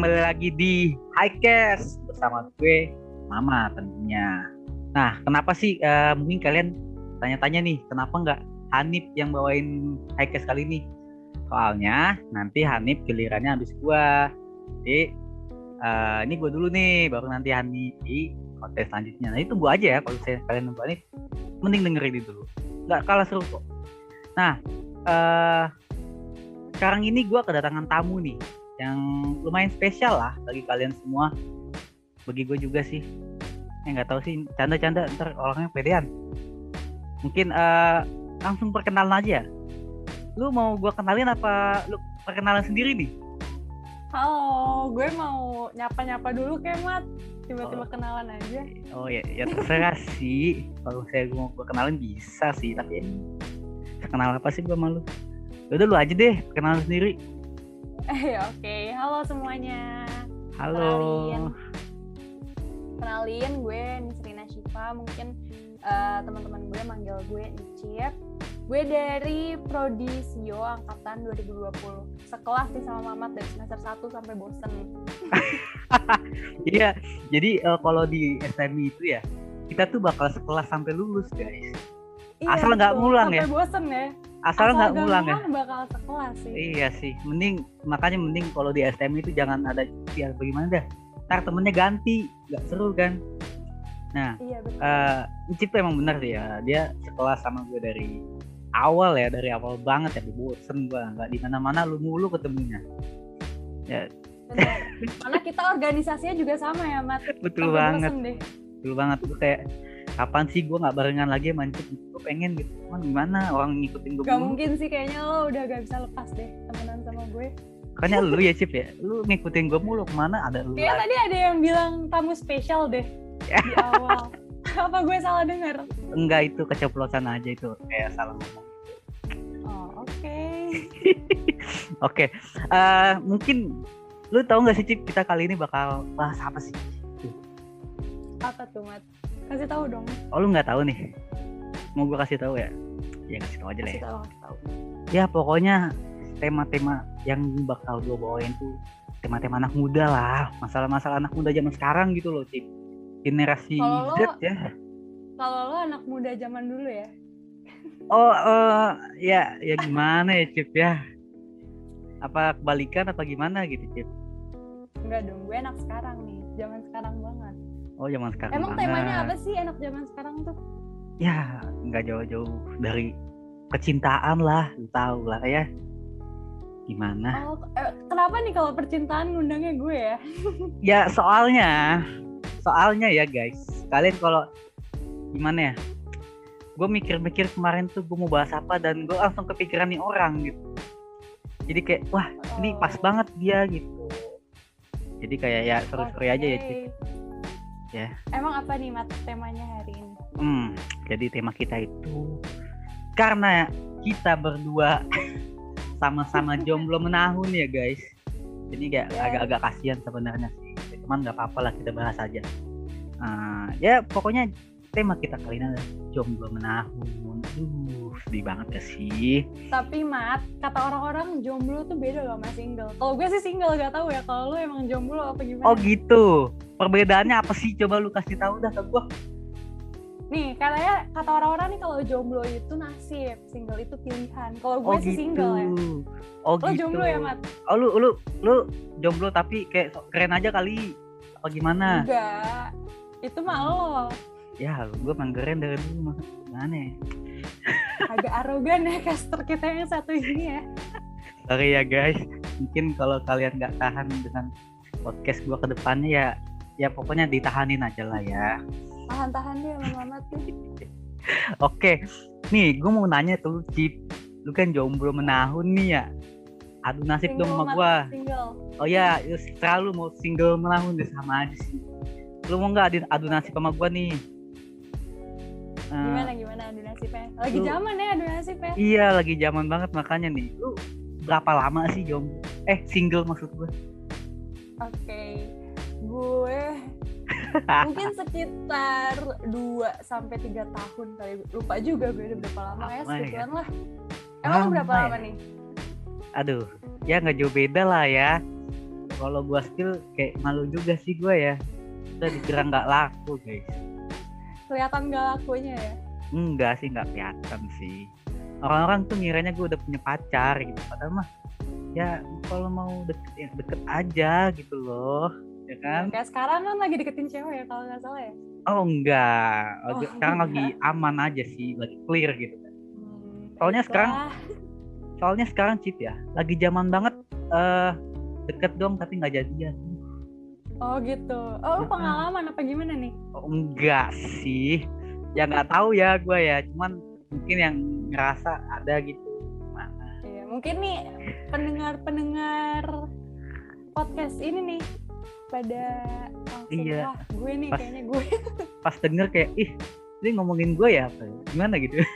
kembali lagi di Highcast bersama gue Mama tentunya. Nah, kenapa sih uh, mungkin kalian tanya-tanya nih, kenapa nggak Hanif yang bawain Highcast kali ini? Soalnya nanti Hanif gilirannya habis gua. Jadi uh, ini gue dulu nih, baru nanti Hanif di konten selanjutnya. Nah, itu gua aja ya kalau saya kalian nonton ini mending dengerin itu dulu. Nggak kalah seru kok. Nah, uh, sekarang ini gue kedatangan tamu nih yang lumayan spesial lah bagi kalian semua. Bagi gue juga sih. Yang nggak tahu sih canda-canda ntar orangnya pedean mungkin uh, langsung perkenalan aja. Lu mau gue kenalin apa lu perkenalan sendiri nih? Halo gue mau nyapa-nyapa dulu kemat tiba-tiba oh. kenalan aja. Oh ya ya terserah sih. Kalau saya mau gue kenalin bisa sih tapi ya, kenal apa sih gue malu udah lu aja deh kenalan sendiri. Eh, Oke, okay. halo semuanya. Halo. Kenalin, kenalin gue Nisrina Shiva. Mungkin uh, teman-teman gue manggil gue Nicip. Gue dari Prodi Sio angkatan 2020. Sekelas sih sama Mamat dari semester 1 sampai bosen. Iya, jadi uh, kalau di SMI itu ya, kita tuh bakal sekelas sampai lulus, guys. Iya, Asal nggak ngulang ya. Sampai bosen ya asal nggak ngulang ya? bakal sekelas sih. Iya sih mending makanya mending kalau di STM itu jangan ada ya bagaimana dah ntar temennya ganti nggak seru kan? Nah iya, betul. Uh, tuh emang benar sih ya dia sekelas sama gue dari awal ya dari awal banget ya bosen gue nggak di mana mana lu mulu ketemunya. Ya. Karena kita organisasinya juga sama ya mat. Betul banget. betul banget tuh kayak kapan sih gue nggak barengan lagi mancing gue pengen gitu. Cuman gimana orang ngikutin gue gak mungkin sih kayaknya lo udah gak bisa lepas deh temenan sama gue. Kayaknya lu ya Cip ya. Lu ngikutin gue mulu ke mana ada lu Kayak tadi ada yang bilang tamu spesial deh di awal. Apa gue salah dengar? Enggak itu keceplosan aja itu. Kayak salah ngomong. Oh oke. Okay. oke okay. uh, eh, mungkin lu tahu nggak sih Cip kita kali ini bakal bahas apa sih? Apa tuh Mat kasih tahu dong. Oh lu nggak tahu nih? Mau gue kasih tahu ya? Ya kasih tahu aja lah ya. tahu, tahu. ya pokoknya tema-tema yang bakal gue bawain tuh tema-tema anak muda lah. Masalah-masalah anak muda zaman sekarang gitu loh cip generasi kalo Z lo, ya. kalau lo anak muda zaman dulu ya? Oh uh, ya ya gimana ya cip ya? Apa kebalikan apa gimana gitu cip? Enggak dong gue anak sekarang nih. Zaman sekarang banget Oh zaman sekarang. Emang banget. temanya apa sih anak zaman sekarang tuh? Ya nggak jauh-jauh dari kecintaan lah, tahu lah ya. Gimana? Oh, eh, kenapa nih kalau percintaan ngundangnya gue ya? ya soalnya, soalnya ya guys, kalian kalau gimana ya? Gue mikir-mikir kemarin tuh gue mau bahas apa dan gue langsung kepikiran nih orang gitu. Jadi kayak wah ini pas oh. banget dia gitu. Jadi kayak ya seru-seru okay. aja ya ya. Emang apa nih mat temanya hari ini? Hmm, jadi tema kita itu karena kita berdua sama-sama jomblo menahun ya guys. Jadi kayak yeah. agak-agak kasihan sebenarnya sih. Cuman nggak apa-apa lah kita bahas aja. Uh, ya pokoknya tema kita kali ini adalah jomblo menahun. Duh, sedih banget ya sih. Tapi Mat, kata orang-orang jomblo tuh beda loh sama single. Kalau gue sih single gak tahu ya. Kalau lu emang jomblo apa gimana? Oh gitu. Perbedaannya apa sih? Coba lu kasih tahu dah ke gue. Nih, katanya kata orang-orang nih kalau jomblo itu nasib, single itu pilihan. Kalau gue oh, sih gitu. single ya. Oh lo gitu. jomblo ya, Mat? Oh lu lu lu jomblo tapi kayak keren aja kali. Apa gimana? Enggak. Itu mah lo ya gue manggerin dari dulu mah gimana ya? Agak arogan ya caster kita yang satu ini ya. Sorry ya guys. Mungkin kalau kalian nggak tahan dengan podcast gue ke depannya ya ya pokoknya ditahanin aja lah ya. Tahan-tahan deh lama tuh oke. Nih gue mau nanya tuh Cip. Lu kan jomblo menahun nih ya. Adu nasib single dong sama gue oh ya selalu mau single menahun deh sama aja sih. Lu mau nggak adu nasib sama gue nih gimana gimana adu nasibnya? Lagi lu, zaman ya adu nasibnya? Iya lagi zaman banget makanya nih. Lu berapa lama sih jom? Eh single maksud gue oke okay. gue mungkin sekitar 2 sampai tiga tahun kali. Lupa juga gue udah berapa lama, ya, lama ya? segituan lah. Emang lama berapa ya? lama nih? Aduh ya nggak jauh beda lah ya. Kalau gua skill kayak malu juga sih gua ya. Udah dikira nggak laku guys kelihatan gak lakunya ya? Enggak sih nggak kelihatan sih. Orang-orang tuh ngiranya gue udah punya pacar gitu. Padahal mah ya kalau mau deket ya deket aja gitu loh ya kan? Kayak sekarang kan lagi deketin cewek ya kalau nggak salah ya? Oh enggak Lagi- Oh, sekarang lagi enggak. aman aja sih lagi clear gitu. Hmm, Soalnya sekarang- soalnya sekarang cheat ya lagi zaman banget eh deket dong tapi nggak jadian oh gitu. Oh lu Ya. pengalaman apa gimana nih? Oh, enggak sih. Ya nggak tahu ya gue ya. Cuman mungkin yang ngerasa ada gitu. Mana? Iya, mungkin nih pendengar-pendengar podcast ini nih pada langsung Iya. gue nih Pas- kayaknya gue. pas denger kayak ih ini ngomongin gue ya? Apa ya? gimana gitu? Iya,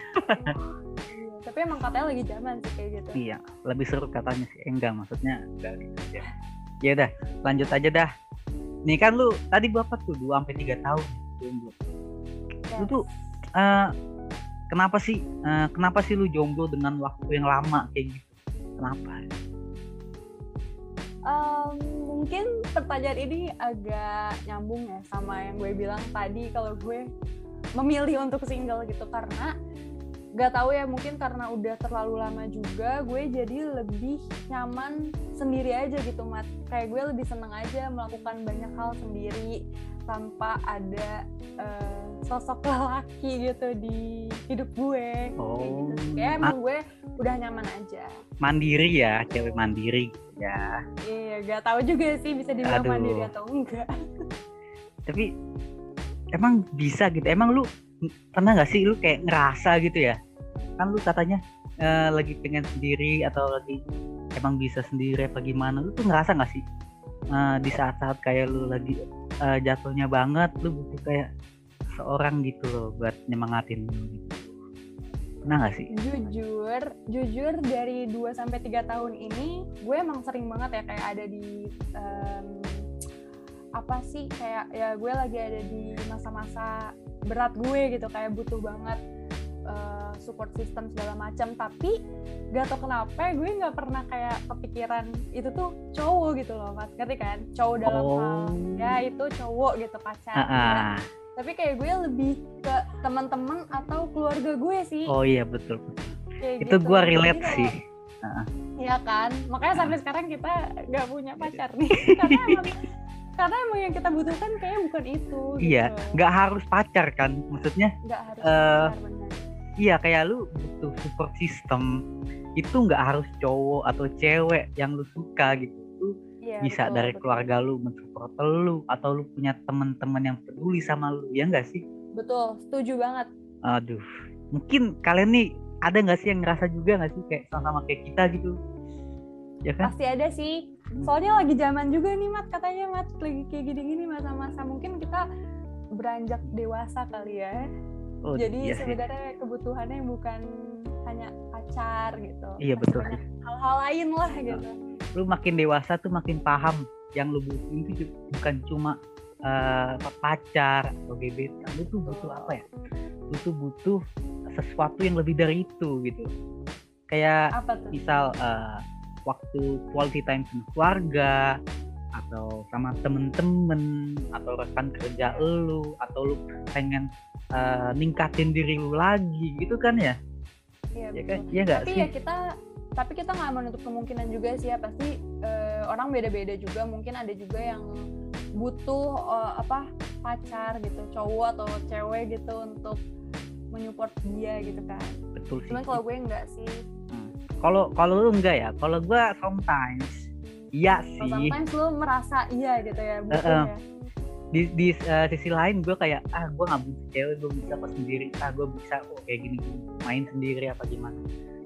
tapi emang katanya lagi zaman sih kayak gitu. Iya lebih seru katanya sih. Eh, enggak maksudnya enggak gitu aja ya udah lanjut aja dah. Nih kan lu tadi berapa tuh? 2 sampai tiga tahun jomblo Yes. lu tuh eh, kenapa sih eh, kenapa sih lu jomblo dengan waktu yang lama kayak gitu? Kenapa? Em, mungkin pertanyaan ini agak nyambung ya sama yang gue bilang tadi kalau gue memilih untuk single gitu. Karena gak tahu ya mungkin karena udah terlalu lama juga gue jadi lebih nyaman sendiri aja gitu mat kayak gue lebih seneng aja melakukan banyak hal sendiri tanpa ada eh, sosok lelaki gitu di hidup gue kayak gitu. Oh, kayak emang gue udah nyaman aja mandiri ya cewek mandiri ya Iya, gak tahu juga sih bisa dibilang Aduh. mandiri atau enggak. tapi emang bisa gitu emang lu pernah nggak sih lu kayak ngerasa gitu ya? Kan lu katanya eh, lagi pengen sendiri atau lagi emang bisa sendiri apa gimana lu tuh ngerasa nggak sih? Eh, di saat-saat kayak lu lagi eh, jatuhnya banget lu butuh kayak seorang gitu loh buat nyemangatin gitu. Pernah nggak sih? Jujur, jujur dari 2 sampai 3 tahun ini gue emang sering banget ya kayak ada di em, apa sih kayak ya gue lagi ada di masa-masa berat gue gitu kayak butuh banget eh, support system segala macam. Tapi gak tau kenapa gue nggak pernah kayak kepikiran itu tuh cowok gitu loh mas. Ngerti kan? Cowok dalam hal Oh. ya itu cowok gitu pacar. Ah, ah. tapi kayak gue lebih ke teman-teman atau keluarga gue sih. Oh iya betul. Kayak itu gitu. Jadi relate kayak- sih. Iya kan? Makanya sampai sekarang kita nggak punya pacar nih. Karena emang karena emang yang kita butuhkan kayaknya bukan itu iya gitu. nggak harus pacar kan maksudnya nggak harus pacar benar Iya kayak lu butuh support system itu nggak harus cowok atau cewek yang lu suka gitu. Lu Iya, bisa betul, dari betul. keluarga lu mensupport lu atau lu punya teman-teman yang peduli sama lu ya nggak sih? betul setuju banget Aduh, mungkin kalian nih ada nggak sih yang ngerasa juga nggak sih kayak sama-sama kayak kita gitu? Ya kan? pasti ada sih soalnya lagi zaman juga nih mat katanya mat. Lagi kayak gini-gini masa-masa. Mungkin kita beranjak dewasa kali ya. Oh, jadi iya. sebenarnya kebutuhannya bukan hanya pacar gitu. Iya, betul. hal-hal lain lah gitu. Lu makin dewasa tuh makin paham yang lu butuhin itu bukan cuma eh, pacar atau gebetan. Lu tuh butuh apa ya? Lu tuh butuh sesuatu yang lebih dari itu gitu. Kayak misal eh, waktu quality time sama keluarga atau sama temen-temen atau rekan kerja lu atau lu pengen eh, ningkatin diri lu lagi gitu kan ya? Iya, ya kan? Ya nggak tapi sih? ya kita tapi kita nggak menutup kemungkinan juga sih ya pasti eh, orang beda-beda juga. Mungkin ada juga yang butuh eh, apa pacar gitu cowok atau cewek gitu untuk menyupport dia gitu kan. Betul sih. Cuman kalau gue enggak sih kalau kalau lu enggak ya? Kalau gua sometimes iya sih. sometimes lu merasa iya gitu ya eh. ya? Di, di eh, sisi lain gue kayak ah gue nggak butuh cewek gue bisa kok sendiri. Ah gue bisa kok kayak gini main sendiri apa gimana?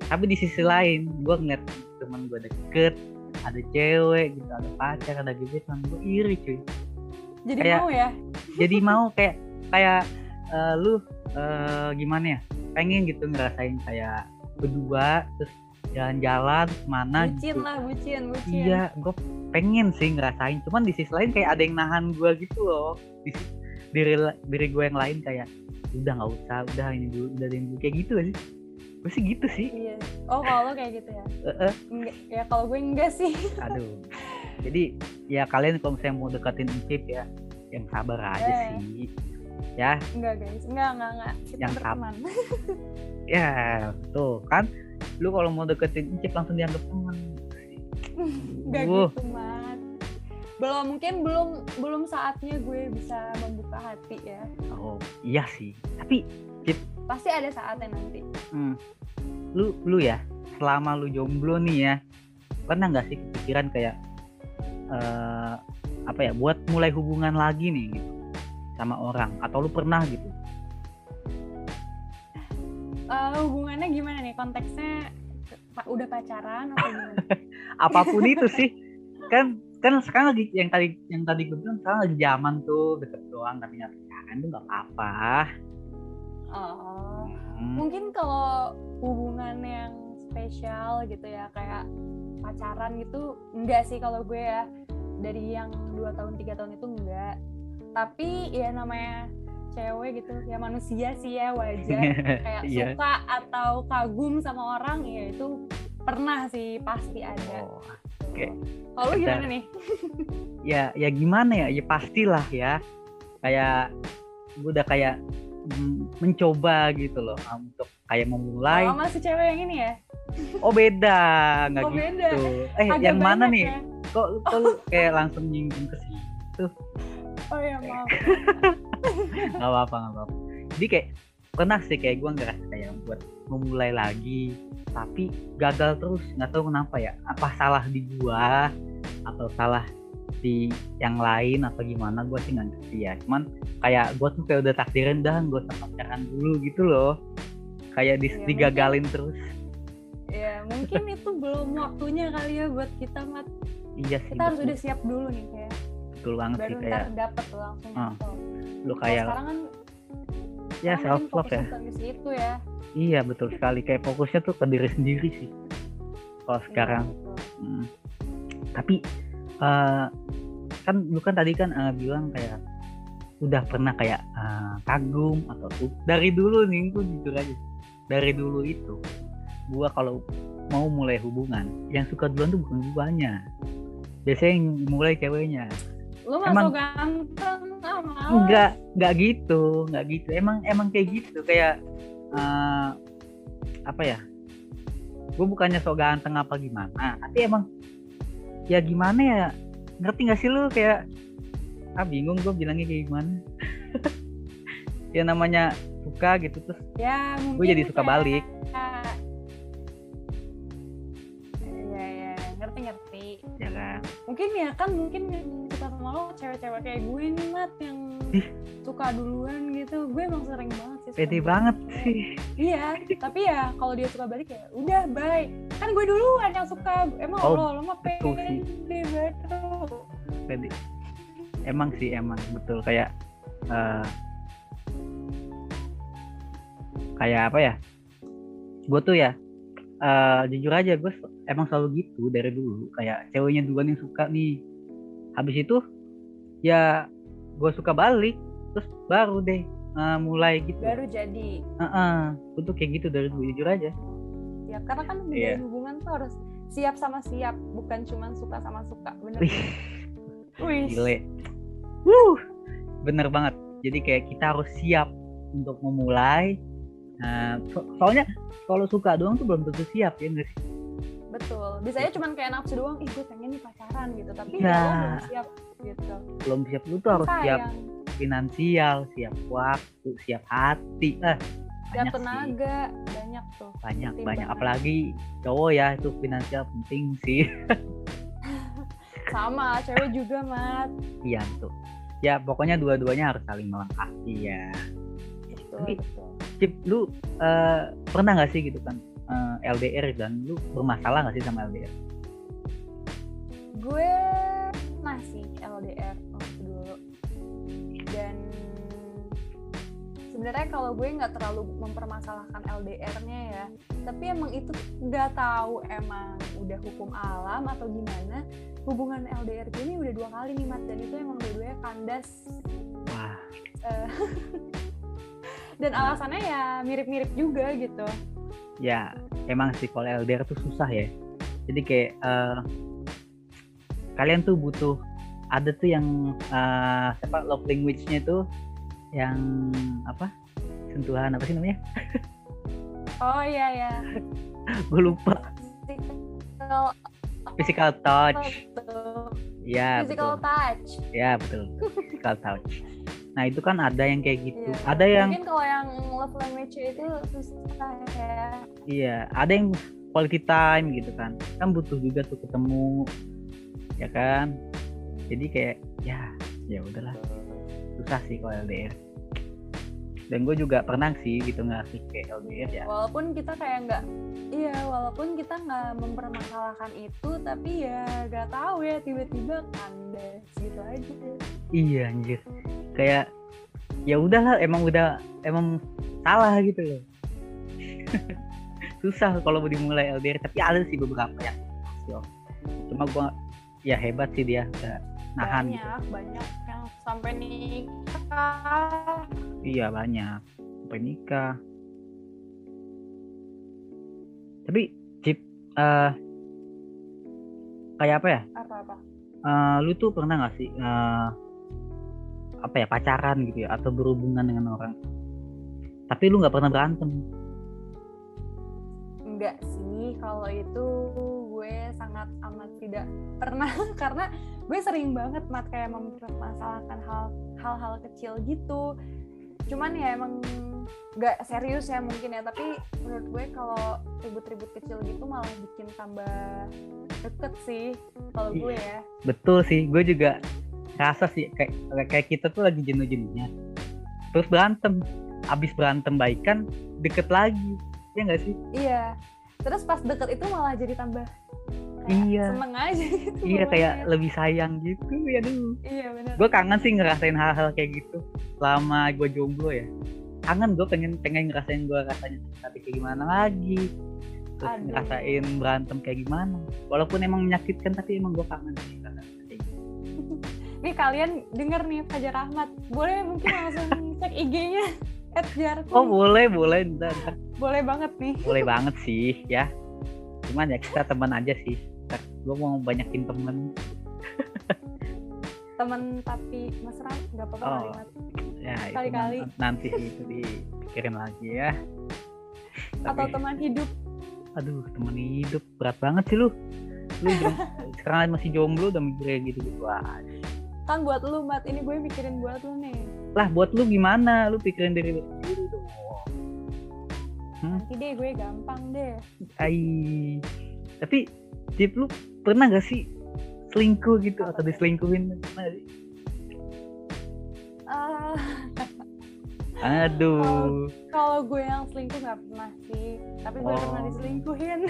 Tapi di sisi lain gue ngeliat teman gue deket ada cewek gitu ada pacar ada gebetan gue iri cuy. Jadi Kayak- mau ya? jadi mau kayak kayak eh, lu eh, gimana ya? Pengen gitu ngerasain kayak berdua terus jalan-jalan ke mana bucin gitu. lah bucin bucin. Iya gue pengen sih ngerasain. Cuman di sisi lain kayak ada yang nahan gue gitu loh. Di diri diri gue yang lain kayak udah nggak usah udah ini dulu udah ini dulu. Kayak gitu sih? Gue sih gitu sih. Iya. Oh kalau lo kayak gitu ya? Enggak ya kalau gue enggak sih. Aduh. Jadi ya kalian kalau misalnya mau deketin Encip ya yang sabar aja Eh. sih. Ya. Enggak guys. Enggak enggak enggak kita Yang berteman. Ya tuh kan lu kalau mau deketin Encip langsung dianggap teman. Enggak Uh. gitu mat. Belum mungkin belum belum saatnya gue bisa membuka hati ya. Oh iya sih. Tapi pasti ada saatnya nanti. Hmm, lu lu ya selama lu jomblo nih ya pernah nggak sih kepikiran kayak eh apa ya buat mulai hubungan lagi nih gitu sama orang? Atau lu pernah gitu? Eh, hubungannya gimana nih konteksnya pa- udah pacaran atau gimana? Apa pun itu sih. Kan kan sekarang lagi yang tadi yang tadi gue bilang sekarang lagi zaman tuh deket doang tapi nggak pacaran tuh nggak apa-apa. Oh. Hmm, mungkin kalau hubungan yang spesial gitu ya kayak pacaran gitu enggak sih kalau gue ya. Dari yang dua tahun tiga tahun itu enggak tapi ya namanya cewek gitu. Ya manusia sih ya wajar. Kayak Iya. suka atau kagum sama orang ya itu pernah sih pasti ada. Oh, oke. kalau lu Ada. gimana nih? Ya ya gimana ya? Ya pastilah ya. Kayak gue udah kayak mencoba gitu loh ah, untuk kayak memulai. Oh masih cewek yang ini ya? Oh beda. Nggak Oh, gitu. Beda. eh Agak yang mana nih? ya? kok kok lu kayak langsung nyinggung ke situ oh ya maaf. Nggak apa-apa nggak apa-apa. Jadi kayak pernah sih kayak gue ngerasa kayak buat memulai lagi tapi gagal terus. Nggak tahu kenapa ya. Apa salah di gua atau salah di yang lain atau gimana gue sih nggak ngerti ya. Cuman kayak gue tuh kayak udah takdirin dah gue usah pacaran dulu gitu loh. Kayak di, Iya, digagalin terus. Ya mungkin itu belum waktunya kali ya buat kita mat. Iya sih kita harus udah siap dulu nih kayak betul banget sih baru kayak ntar dapet tuh langsung nyantol. lu kayak sekarang kan ya sekarang self love ya. situ ya. Iya betul sekali. Kayak fokusnya tuh ke diri sendiri sih. Kalau sekarang. Iya, betul. Hmm. Tapi eh, kan lu kan tadi kan eh, bilang kayak udah pernah kayak eh, kagum atau tuh dari dulu nih gue jujur aja. Dari dulu itu gua kalau mau mulai hubungan yang suka duluan tuh bukan guanya biasanya yang mulai ceweknya lu Emang- ganteng enggak enggak gitu enggak gitu. Emang emang kayak gitu kayak eh, apa ya? Gue bukannya sok ganteng apa gimana tapi emang ya gimana ya? Ngerti gak sih lu? Kayak ah bingung gue bilangnya kayak gimana. Ya namanya suka gitu terus ya gue jadi suka kayak- balik. Iya ya ngerti ngerti. Ya kan? Mungkin ya kan mungkin sama lo cewek-cewek kayak gue nih mat yang Ih. suka duluan gitu. Gue emang sering banget sih pede banget sih. Iya tapi ya kalau dia suka balik ya udah bye. Kan gue duluan yang suka. Emang Oh, lo lo mah pede banget pede. Emang sih emang. Betul. Kayak eh, kayak apa ya? Gue tuh ya eh, jujur aja gue emang selalu gitu dari dulu. Kayak ceweknya duluan yang suka nih habis itu ya gue suka balik. Terus baru deh eh, mulai gitu. Baru jadi. Heeh, gue tuh kayak gitu dari dulu jujur aja. Ya karena kan menjalin hubungan tuh harus siap sama siap bukan cuma suka sama suka bener Wih. Wih. gile. Wuh, bener banget. Jadi kayak kita harus siap untuk memulai. Nah, so- soalnya kalau suka doang tuh belum tentu siap ya nggak sih betul. Biasanya cuma kayak nafsu doang ih gue pengen nih pacaran gitu. Tapi ya lo belum siap gitu. Belum siap lu tuh harus siap finansial siap waktu siap hati. Siap banyak sih. tenaga banyak tuh. Banyak Penting banyak. apalagi cowok ya itu finansial penting sih. Sama cewek juga mat. Iya tuh ya pokoknya dua-duanya harus saling melengkapi ya. Betul Tapi- betul. Cip lu eh, pernah nggak sih gitu kan eh, LDR dan lu bermasalah nggak sih sama LDR gue masih LDR waktu dulu. Dan sebenarnya kalau gue nggak terlalu mempermasalahkan LDR-nya ya tapi emang itu nggak tahu emang udah hukum alam atau gimana hubungan LDR gue ini udah dua kali nih mat dan itu emang dua-duanya kandas. Wah. Dan alasannya ya mirip-mirip juga gitu ya emang sih kalau LDR tuh susah ya. Jadi kayak eh, kalian tuh butuh ada tuh yang eh, apa love language-nya tuh yang apa sentuhan apa sih namanya? Oh iya ya gue lupa. Physical physical touch. Ya physical betul. touch. Ya betul. Physical touch nah itu kan ada yang kayak gitu. Iya. ada yang mungkin kalau yang love language itu susah ya. Iya ada yang quality time gitu kan. Kan butuh juga tuh ketemu ya kan? Jadi kayak ya ya udahlah. Susah sih kalau LDR dan gue juga pernah sih gitu ngasih kayak LDR ya. Walaupun kita kayak nggak iya walaupun kita nggak mempermasalahkan itu tapi ya nggak tahu ya tiba-tiba kandas gitu aja. Iya anjir. Kayak ya udahlah emang udah emang salah gitu loh. Susah kalau mau dimulai LDR tapi ada sih beberapa yang cuma gue ya hebat sih dia. Udah nahan gitu banyak banyak yang sampai nikah Iya banyak sampai nikah. Tapi Cip, eh kayak apa ya? apa apa Eh, lu tuh pernah nggak sih eh, apa ya pacaran gitu ya atau berhubungan dengan orang? Tapi lu nggak pernah berantem. enggak sih kalau itu gue sangat amat tidak pernah karena gue sering banget mat kayak mempermasalahkan hal hal-hal kecil gitu cuman ya emang nggak serius ya mungkin ya tapi menurut gue kalau ribut-ribut kecil gitu malah bikin tambah deket sih kalau gue ya Betul sih, gue juga rasa sih kayak kayak kita tuh lagi jenuh-jenuhnya. Terus berantem, abis berantem baikan deket lagi, ya nggak sih? iya terus pas deket itu malah jadi tambah kayak Iya. seneng aja gitu Iya kayak bawaannya. lebih sayang gitu ya dulu. iya benar gue kangen sih ngerasain hal-hal kayak gitu selama gue jomblo ya kangen gue pengen pengen ngerasain gue rasanya tapi kayak gimana lagi terus Aduh. ngerasain berantem kayak gimana walaupun emang menyakitkan tapi emang gue kangen sih kayak gitu. Nih kalian denger nih Fajar Ahmad, boleh mungkin langsung cek IG-nya at Jarkum. oh boleh boleh ntar, ntar. boleh banget nih. boleh banget sih ya cuman ya kita teman aja sih gue mau banyakin temen Temen tapi mesra nggak apa-apa Oh. ya Kali-kali. nan- nanti itu dipikirin lagi ya Atau Tapi- teman hidup. aduh temen hidup berat banget sih lu lu sekarang masih jomblo udah mikir kayak gitu gitu aja Kan buat lu, Mat. Ini gue mikirin buat lu nih. Lah buat lu gimana lu pikirin diri lu sendiri dong Nanti deh gue gampang deh. ai tapi Jip lu pernah gak sih selingkuh gitu atau diselingkuhin pernah gak sih? Ah, aduh kalau gue yang selingkuh nggak pernah sih. Tapi gue Oh. pernah diselingkuhin.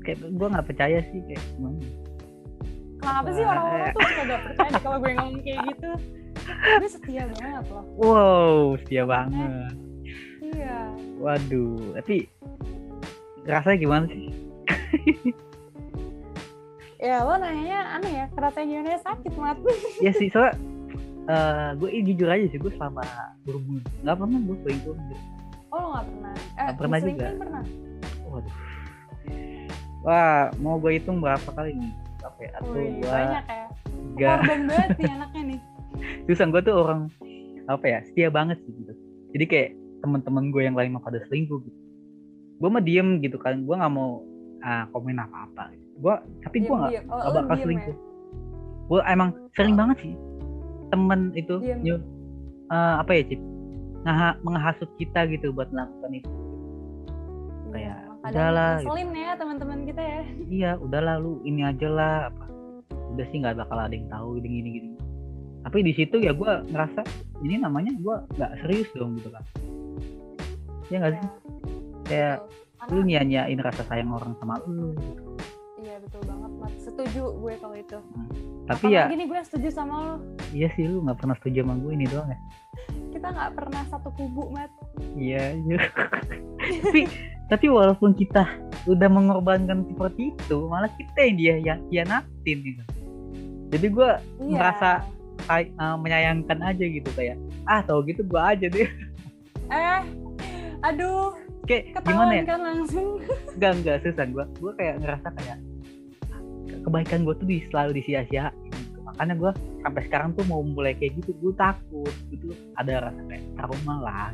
kayak gue nggak percaya sih kayak gimana Kenapa sih orang-orang tuh gak percaya kalau gue ngomong kayak gitu? Gue setia banget loh. wow setia banget Iya. waduh tapi rasanya gimana sih Ya lo nanyanya aneh ya, rasanya gimana sakit mat. ya sih soalnya eh gue jujur aja sih gue selama berhubungan nggak pernah gue selingkuh. Oh lo gak pernah? Eh, Nggak pernah juga. diselingkuhin pernah? waduh wah mau gue hitung berapa kali nih apa ya atau Wih, gue banyak ya. Korban banget nih anaknya nih. Susah gue tuh orang apa ya setia banget sih gitu jadi kayak teman-teman gue yang lain mah pada selingkuh gitu gue mah diem gitu kan gue nggak mau ah, komen apa-apa gitu. gue tapi gue nggak. Oh, nggak lo bakal selingkuh gue emang sering banget sih temen itu Diem. eh, apa ya cip Ngaha- menghasut kita gitu buat melakukan itu ya? kayak, Iya, kadang udahlah, gitu. ya teman-teman kita ya. iya udahlah lu ini aja lah apa udah sih nggak bakal ada yang tahu gini gini gini tapi di situ ya gue ngerasa ini namanya gue nggak serius dong gitu kan ya nggak sih kayak betul. lu nyanyain rasa sayang orang sama lu gitu. iya betul banget mat. Setuju gue kalau itu. tapi ya Apalagi nih gue setuju sama lo. iya sih lu nggak pernah setuju sama gue ini doang ya Kita nggak pernah satu kubu mat. iya iya tapi tapi walaupun kita udah mengorbankan seperti itu malah kita yang dia yang hianatin gitu jadi gue Iya. Merasa kayak eh, menyayangkan aja gitu kayak ah tau gitu gue aja deh. Eh, aduh, kayak gimana ketahuan ya? kan langsung. Enggak enggak susah gue gue kayak ngerasa kayak kebaikan gue tuh di, selalu disia-sia. Gitu. makanya gue sampai sekarang tuh mau mulai kayak gitu gue takut gitu. Ada rasa kayak trauma lah.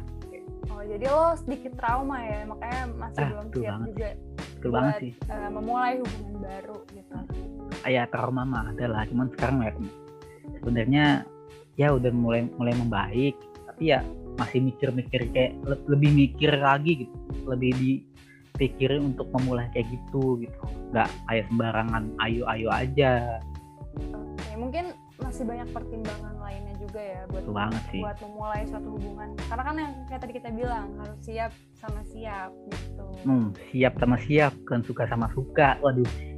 Oh jadi lo sedikit trauma ya makanya masih Ah, belum siap banget. juga betul banget sih. eh, memulai hubungan baru gitu. Ah, ya trauma mah ada lah cuman sekarang ya sebenarnya ya udah mulai mulai membaik tapi ya masih mikir-mikir kayak le- lebih mikir lagi gitu. Lebih dipikirin untuk memulai kayak gitu gitu. Nggak kayak sembarangan ayo ayo aja. Oke, mungkin masih banyak pertimbangan lainnya juga ya buat betul banget sih. buat memulai suatu hubungan. Karena kan yang kayak tadi kita bilang harus siap sama siap gitu. hmm, siap sama siap kan suka sama suka. Waduh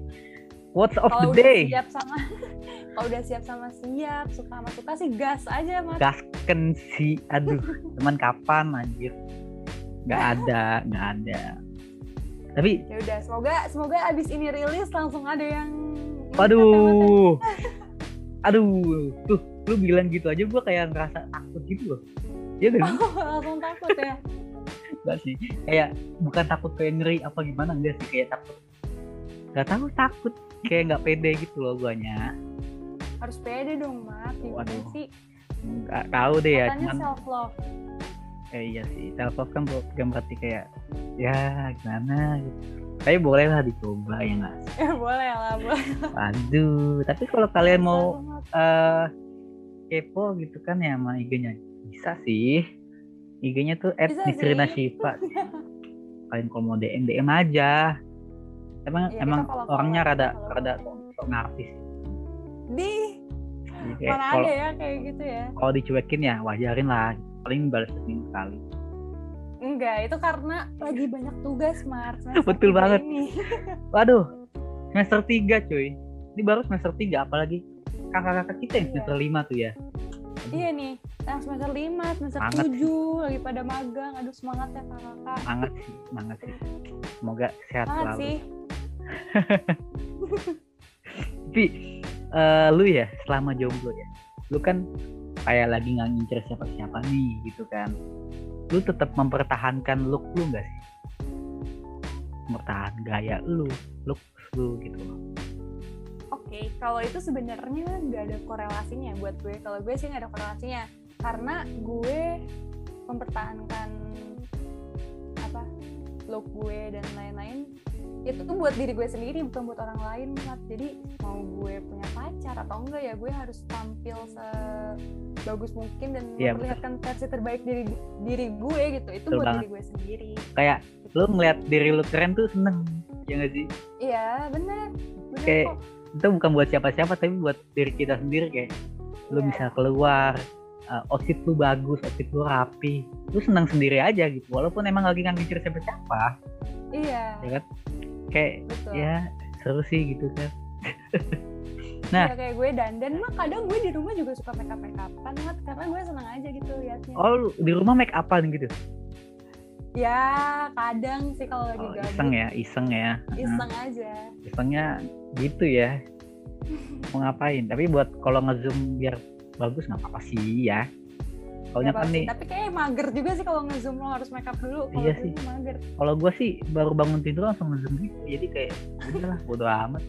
What's of the udah day? siap sama kalau udah siap sama siap, suka sama suka sih gas aja mas. Gasken sih, aduh, teman kapan anjir? Nggak ada, nggak ada. Tapi, Ya udah, semoga semoga abis ini rilis langsung ada yang waduh, aduh, tuh lu bilang gitu aja gua kayak ngerasa takut gitu loh. Iya gak kata-kata. langsung takut ya. Enggak sih. Kayak bukan takut kayak ngeri apa gimana enggak sih kayak takut. Gak tahu takut kayak nggak pede gitu loh guanya. Harus pede dong. Gimana Waduh. sih? Nggak tahu deh ya, cuman self love. eh, iya sih. Self love kan bukan berarti kayak ya gimana gitu. Tapi boleh lah dicoba ya nggak? Ya boleh lah, boleh. Waduh, tapi kalau kalian mau eh kepo gitu kan ya sama IG-nya bisa sih. IG-nya tuh Bisa @nisrina. Shiva. Kalian kalau mau DM DM aja. Emang kita emang orangnya aja, rada follow-follow rada aja. sok ngartis. di Jadi mana kalau ada ya kayak gitu ya? kalau dicuekin ya wajarin lah. Paling balas seminggu sekali. Enggak, itu karena lagi banyak tugas, Mars. Betul banget. Ini. Waduh, semester 3 cuy. Ini baru semester 3 apalagi kakak-kakak kita yang Iya. semester 5 tuh ya. Iya nih, yang semester 5, semester Semangat 7 lagi pada magang. Aduh semangat ya kakak. Semangat sih, semangat sih. Semoga sehat Semangat selalu. sih. Tapi eh, lu ya selama jomblo ya, lu kan kayak lagi nggak ngincer siapa-siapa nih gitu kan. Lu tetap mempertahankan look lu nggak sih? Mempertahankan gaya lu, look lu gitu loh. Oke, kalau itu sebenarnya nggak ada korelasinya buat gue. Kalau gue sih nggak ada korelasinya, karena gue mempertahankan apa look gue dan lain-lain itu tuh buat diri gue sendiri bukan buat orang lain Mat. jadi mau gue punya pacar atau enggak ya gue harus tampil sebagus mungkin dan Iya, memperlihatkan versi terbaik diri diri gue gitu itu Betul buat banget. diri gue sendiri Kayak lu ngeliat diri lu keren tuh seneng, ya nggak sih? iya benar benar Kayak- kok Itu bukan buat siapa-siapa tapi buat diri kita sendiri kayak lu Iya. bisa keluar uh, outfit lu bagus, outfit lu rapi, lu senang sendiri aja gitu. Walaupun emang lagi nggak mikir siapa-siapa, iya ya kan? Kayak betul ya seru sih gitu kan. nah. Iya, kayak gue dandan mah kadang gue di rumah juga suka make up make upan karena gue seneng aja gitu liatnya Oh, di rumah make upan gitu. ya kadang sih kalau lagi Oh, gabut iseng ya, iseng ya. iseng aja Isengnya gitu ya. Mau ngapain? Tapi buat kalau ngezoom biar bagus nggak apa-apa sih ya. Soalnya kan nih, tapi kayak mager juga sih kalau ngezoom lo harus make up dulu kalau Iya sih. sih mager kalau gue sih baru bangun tidur langsung ngezoom gitu. Jadi kayak udahlah bodo amat.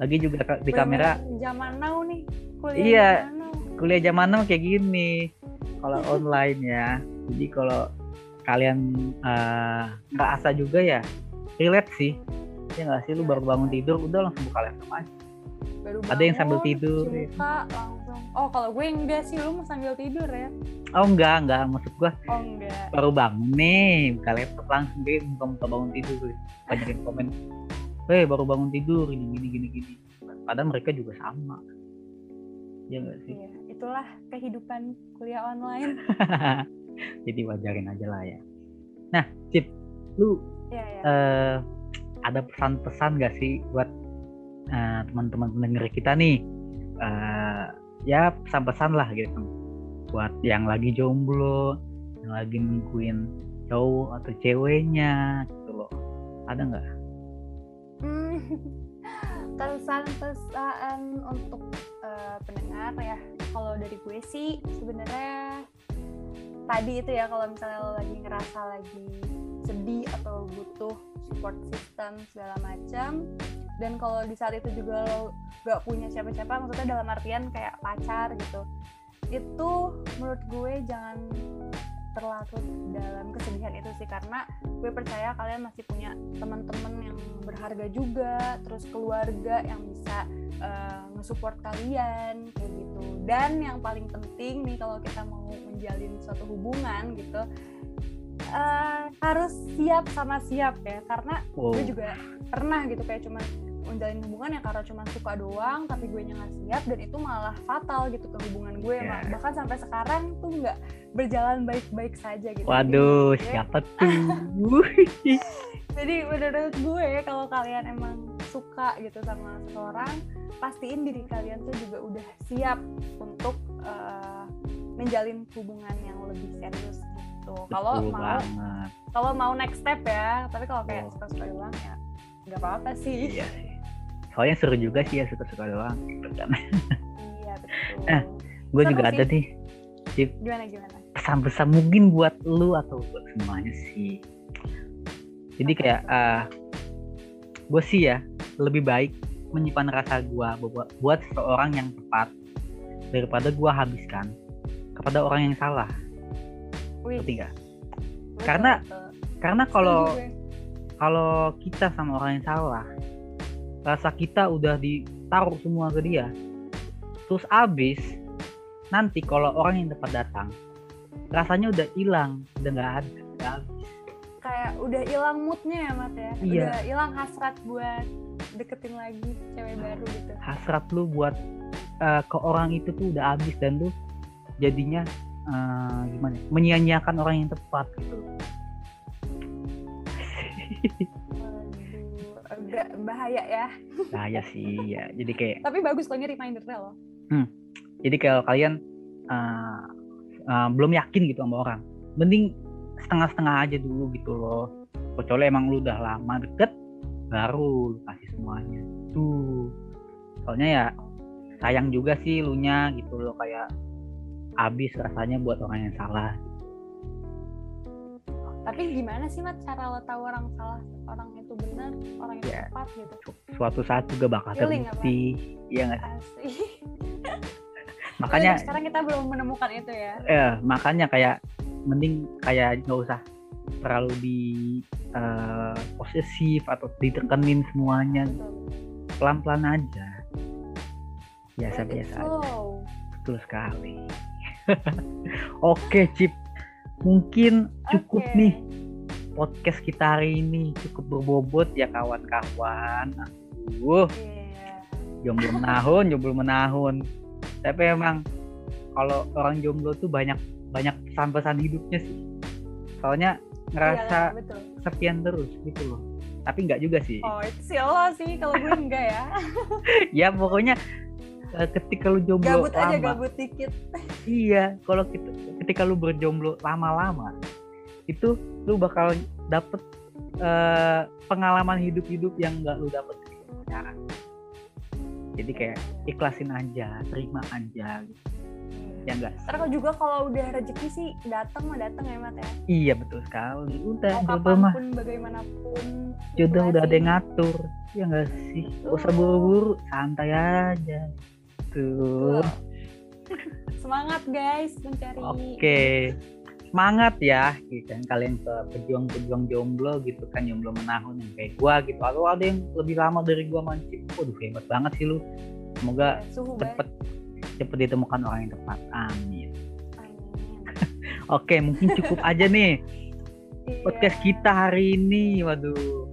Lagi juga di kamera Bener-bener zaman now nih kuliah Iya. zaman now kuliah zaman now kayak gini. Kalau online ya. Jadi kalau kalian eh, nggak asa juga ya, relate sih. Ya nggak sih lu baru bangun tidur udah langsung buka laptop aja. baru Ada yang sambil bangun, tidur, cuci ya. Muka, langsung oh kalau gue enggak sih lu mau sambil tidur ya Oh enggak, enggak. Maksud gua oh enggak baru bangun nih, buka laptop langsung deh muka-muka bangun tidur. Banyak yang komen, Weh baru bangun tidur, ini gini gini gini. Padahal mereka juga sama. Ya enggak sih? Iya, itulah kehidupan kuliah online Jadi wajarin aja lah ya. Nah, Cip, lu Iya, iya. eh, ada pesan-pesan gak sih buat eh, teman-teman pendengar kita nih? Eh, ya pesan-pesan lah gitu. Buat yang lagi jomblo, yang lagi nungguin cowok atau ceweknya gitu loh. Ada nggak? Hmm, kesan-pesan untuk eh, pendengar ya kalau dari gue sih sebenarnya tadi itu ya kalau misalnya lo lagi ngerasa lagi sedih atau butuh support system segala macam dan kalau di saat itu juga lo gak punya siapa-siapa maksudnya dalam artian kayak pacar gitu. Itu menurut gue jangan terlarut dalam kesedihan itu sih karena gue percaya kalian masih punya teman-teman yang berharga juga terus keluarga yang bisa uh, nge-support kalian kayak gitu. Dan yang paling penting nih kalau kita mau menjalin suatu hubungan gitu uh, harus siap sama siap ya. Karena oh. gue juga pernah gitu kayak cuman menjalin hubungan ya karena cuma suka doang tapi gue nya nggak siap dan itu malah fatal gitu ke hubungan gue yeah. bahkan sampai sekarang tuh nggak berjalan baik-baik saja gitu. Waduh jadi, siapa tuh? Jadi menurut gue kalau kalian emang suka gitu sama seseorang pastiin diri kalian tuh juga udah siap untuk uh, menjalin hubungan yang lebih serius gitu. Kalau mau kalau mau next step ya tapi kalau kayak oh. suka-suka doang ya nggak apa-apa sih. Iya soalnya seru juga sih ya suka-suka doang. Gitu kan iya betul. Nah gue juga ada nih Cip, gimana gimana? Pesan-pesan mungkin buat lu atau buat semuanya sih. Jadi kayak uh, ah, gue sih ya lebih baik menyimpan rasa gue buat buat seseorang yang tepat daripada gue habiskan kepada orang yang salah. Ketiga karena karena kalau kalau kita sama orang yang salah rasa kita udah ditaruh semua ke dia. Terus abis nanti kalau orang yang tepat datang rasanya udah hilang udah nggak ada udah habis. Kayak udah hilang moodnya ya mat ya? Iya. udah hilang hasrat buat deketin lagi cewek baru gitu. Hasrat lu buat uh, ke orang itu tuh udah habis dan lu jadinya uh, gimana ya, menyia-nyiakan orang yang tepat gitu bahaya ya. Bahaya sih ya. Jadi kayak tapi bagus kalau ini remindernya loh. Hmm, jadi kalau kalian uh, uh, belum yakin gitu sama orang mending setengah-setengah aja dulu gitu loh. Kecuali emang lu udah lama deket baru lu kasih semuanya. Tuh. Soalnya ya sayang juga sih lu nya gitu loh kayak habis rasanya buat orang yang salah. Tapi gimana sih mat cara lo tahu orang salah orang itu benar orang itu yeah. tepat gitu. Suatu saat juga bakal terbukti. Iya nggak makanya oh, sekarang kita belum menemukan itu ya. Ya makanya kayak mending kayak nggak usah terlalu di uh, posesif atau ditekenin semuanya. Pelan pelan aja. Biasa biasa aja. betul sekali. Oke Cip. Mungkin cukup okay. nih podcast kita hari ini cukup berbobot ya kawan-kawan. Aduh. Yeah. Jomblo menahun, jomblo menahun. Tapi emang kalau orang jomblo tuh banyak banyak pesan-pesan hidupnya sih. Soalnya ngerasa yeah, kesepian terus gitu loh. Tapi enggak juga sih. Oh, itu sih Allah sih kalau gue enggak ya. ya pokoknya Eh, ketika lu jomblo gabut lama, aja gabut dikit iya kalau ketika lu berjomblo lama-lama itu lu bakal dapet uh, pengalaman hidup-hidup yang gak lu dapet di pacaran jadi kayak ikhlasin aja terima aja gitu. Ya enggak Karena juga kalau udah rezeki sih datang mah datang ya mat ya? Iya betul sekali. Udah Mau jodoh mah. bagaimanapun jodoh udah ada yang ngatur ya enggak sih? Gak usah buru-buru santai aja. Gitu. Semangat guys mencari. Oke. Semangat ya gitu kan kalian ke pejuang-pejuang jomblo gitu kan jomblo menahun yang kayak gua gitu atau ada yang lebih lama dari gua mancing. Waduh hebat banget sih lu. Semoga ya, cepet cepet ditemukan orang yang tepat. Amin. Oke, mungkin cukup aja nih iya. podcast kita hari ini. Waduh.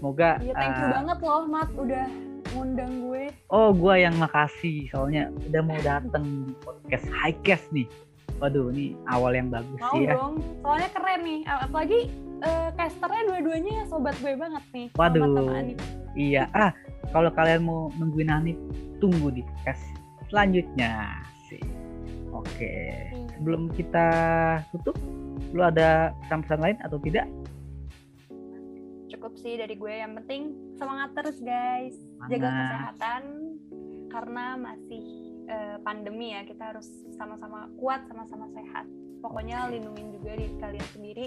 Semoga Iya, thank you uh, banget loh, Mat, udah ngundang gue. Oh, gue yang makasih soalnya udah mau dateng di podcast Highcast nih. Waduh, ini awal yang bagus mau sih ya. dong, soalnya keren nih. Apalagi uh, casternya dua-duanya sobat gue banget nih. Waduh, iya. Ah, kalau kalian mau nungguin Hanif, tunggu di podcast selanjutnya sih. Oke, hmm. sebelum kita tutup, lu ada pesan-pesan lain atau tidak? cukup sih dari gue yang penting semangat terus guys jaga kesehatan karena masih uh, pandemi ya kita harus sama-sama kuat sama-sama sehat pokoknya lindungin juga diri kalian sendiri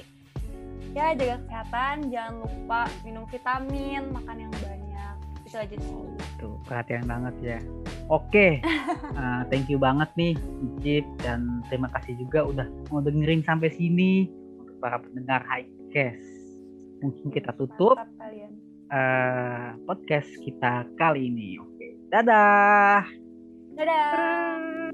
ya jaga kesehatan jangan lupa minum vitamin makan yang banyak itu aja sih Tuh, perhatian banget ya. Oke, uh, thank you banget nih, Icip, dan terima kasih juga udah mau dengerin sampai sini untuk para pendengar Highcast. Mungkin kita tutup Mantap kalian uh, podcast kita kali ini. Oke, dadah. Dadah